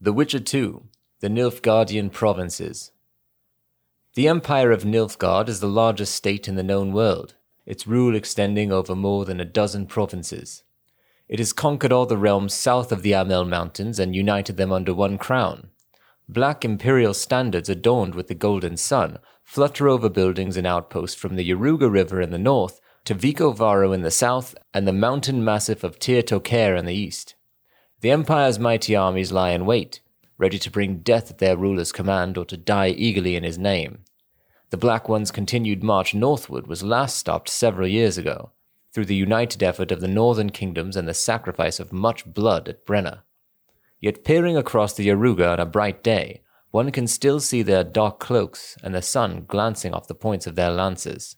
The Witcher 2 The Nilfgaardian Provinces. The Empire of Nilfgaard is the largest state in the known world, its rule extending over more than a dozen provinces. It has conquered all the realms south of the Amell Mountains and united them under one crown. Black imperial standards adorned with the golden sun flutter over buildings and outposts from the Yaruga River in the north to Vicovaro in the south and the mountain massif of Tir Tochair in the east. The Empire's mighty armies lie in wait, ready to bring death at their ruler's command or to die eagerly in his name. The Black One's continued march northward was last stopped several years ago, through the united effort of the northern kingdoms and the sacrifice of much blood at Brenna. Yet peering across the Yaruga on a bright day, one can still see their dark cloaks and the sun glancing off the points of their lances.